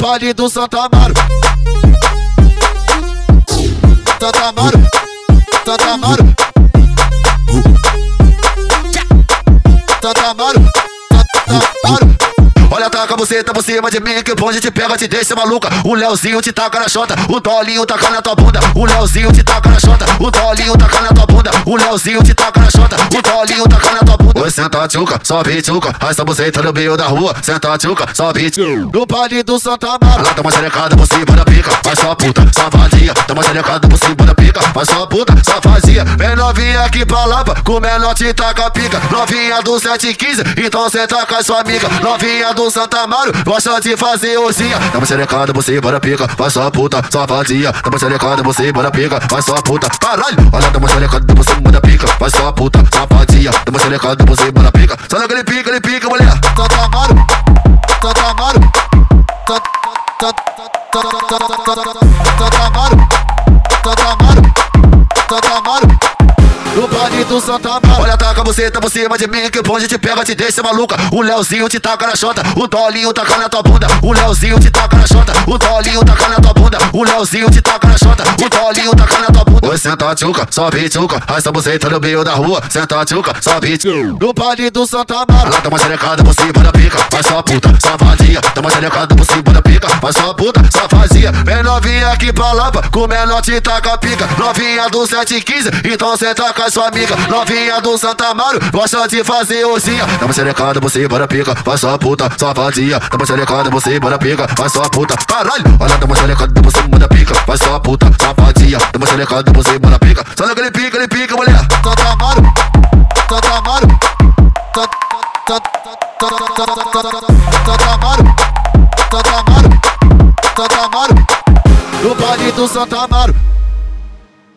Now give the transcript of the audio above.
Baile do Santa Amaro. Santa Amaro, Santa Amaro. Santa Amaro, Santa Amaro. Olha, taca você tá por cima de mim que o bonde te pega, te deixa maluca. O Leozinho te taca na chota, o Tolinho taca na tua bunda. O Leozinho te taca na chota, o Tolinho taca na tua bunda. O Leozinho te taca na chota, o Tolinho taca na tua bunda. Oi, senta tchuca, sobe tchuca, essa buceta no meio da rua. Senta tchuca, sobe tchuca. No baile do Santa Amaro. Ela tá uma xerecada por cima da pica, faz sua puta, safadinha. Uma xerecada por cima da pica, faz sua puta, safadinha. Vem novinha aqui pra lapa, com menor te taca pica. Novinha do 715, então senta com a sua amiga. Novinha do Santa Amaro, gosta de fazer osinha. Tá uma xerecada por cima da pica, faz sua puta, safadinha. Uma xerecada por cima da pica, faz sua puta. Caralho, olha, uma xerecada por cima da pica, faz sua puta, safadinha. Tá uma xerecada por cima da pica. Só naquele pica, ele pica, mulher. Amaro, Santa Amaro. Santa Amaro, Santa Amaro, Santa Amaro. No baile do Santa Amaro. Olha, taca você tá por cima de mim que o bonde te pega, te deixa maluca. O Leozinho te taca na chota, o Tolinho taca na tua bunda. O Leozinho te taca na chota, o Tolinho taca na tua bunda. O Leozinho te taca na chota, o Tolinho taca na tua bunda. Oi, senta tchuca, sobe tchuca, essa buceta no meio da rua. Senta tchuca, sobe tchuca. No baile do Santa Amaro. Ela tá uma xerecada por cima da pica, faz sua puta, safadinha. Tá uma xerecada por cima da pica, faz sua puta, safadinha. Vem novinha aqui pra lapa, com menor te taca pica. Novinha do 715, então senta com a sua amiga. Novinha do Santa Amaro, gosta de fazer osinha. Tá uma xerecada por cima da pica, faz sua puta, safadinha. Tá uma xerecada por cima da pica, faz sua puta. Caralho, olha, tá uma xerecada por cima da pica, faz sua puta, safadinha. Tá uma xerecada por cima da pica. Só naquele pica, ele pica, mulher. Santa Amaro, Santa Amaro. Santa Amaro, Santa Amaro, Santa Amaro. No baile do Santa Amaro.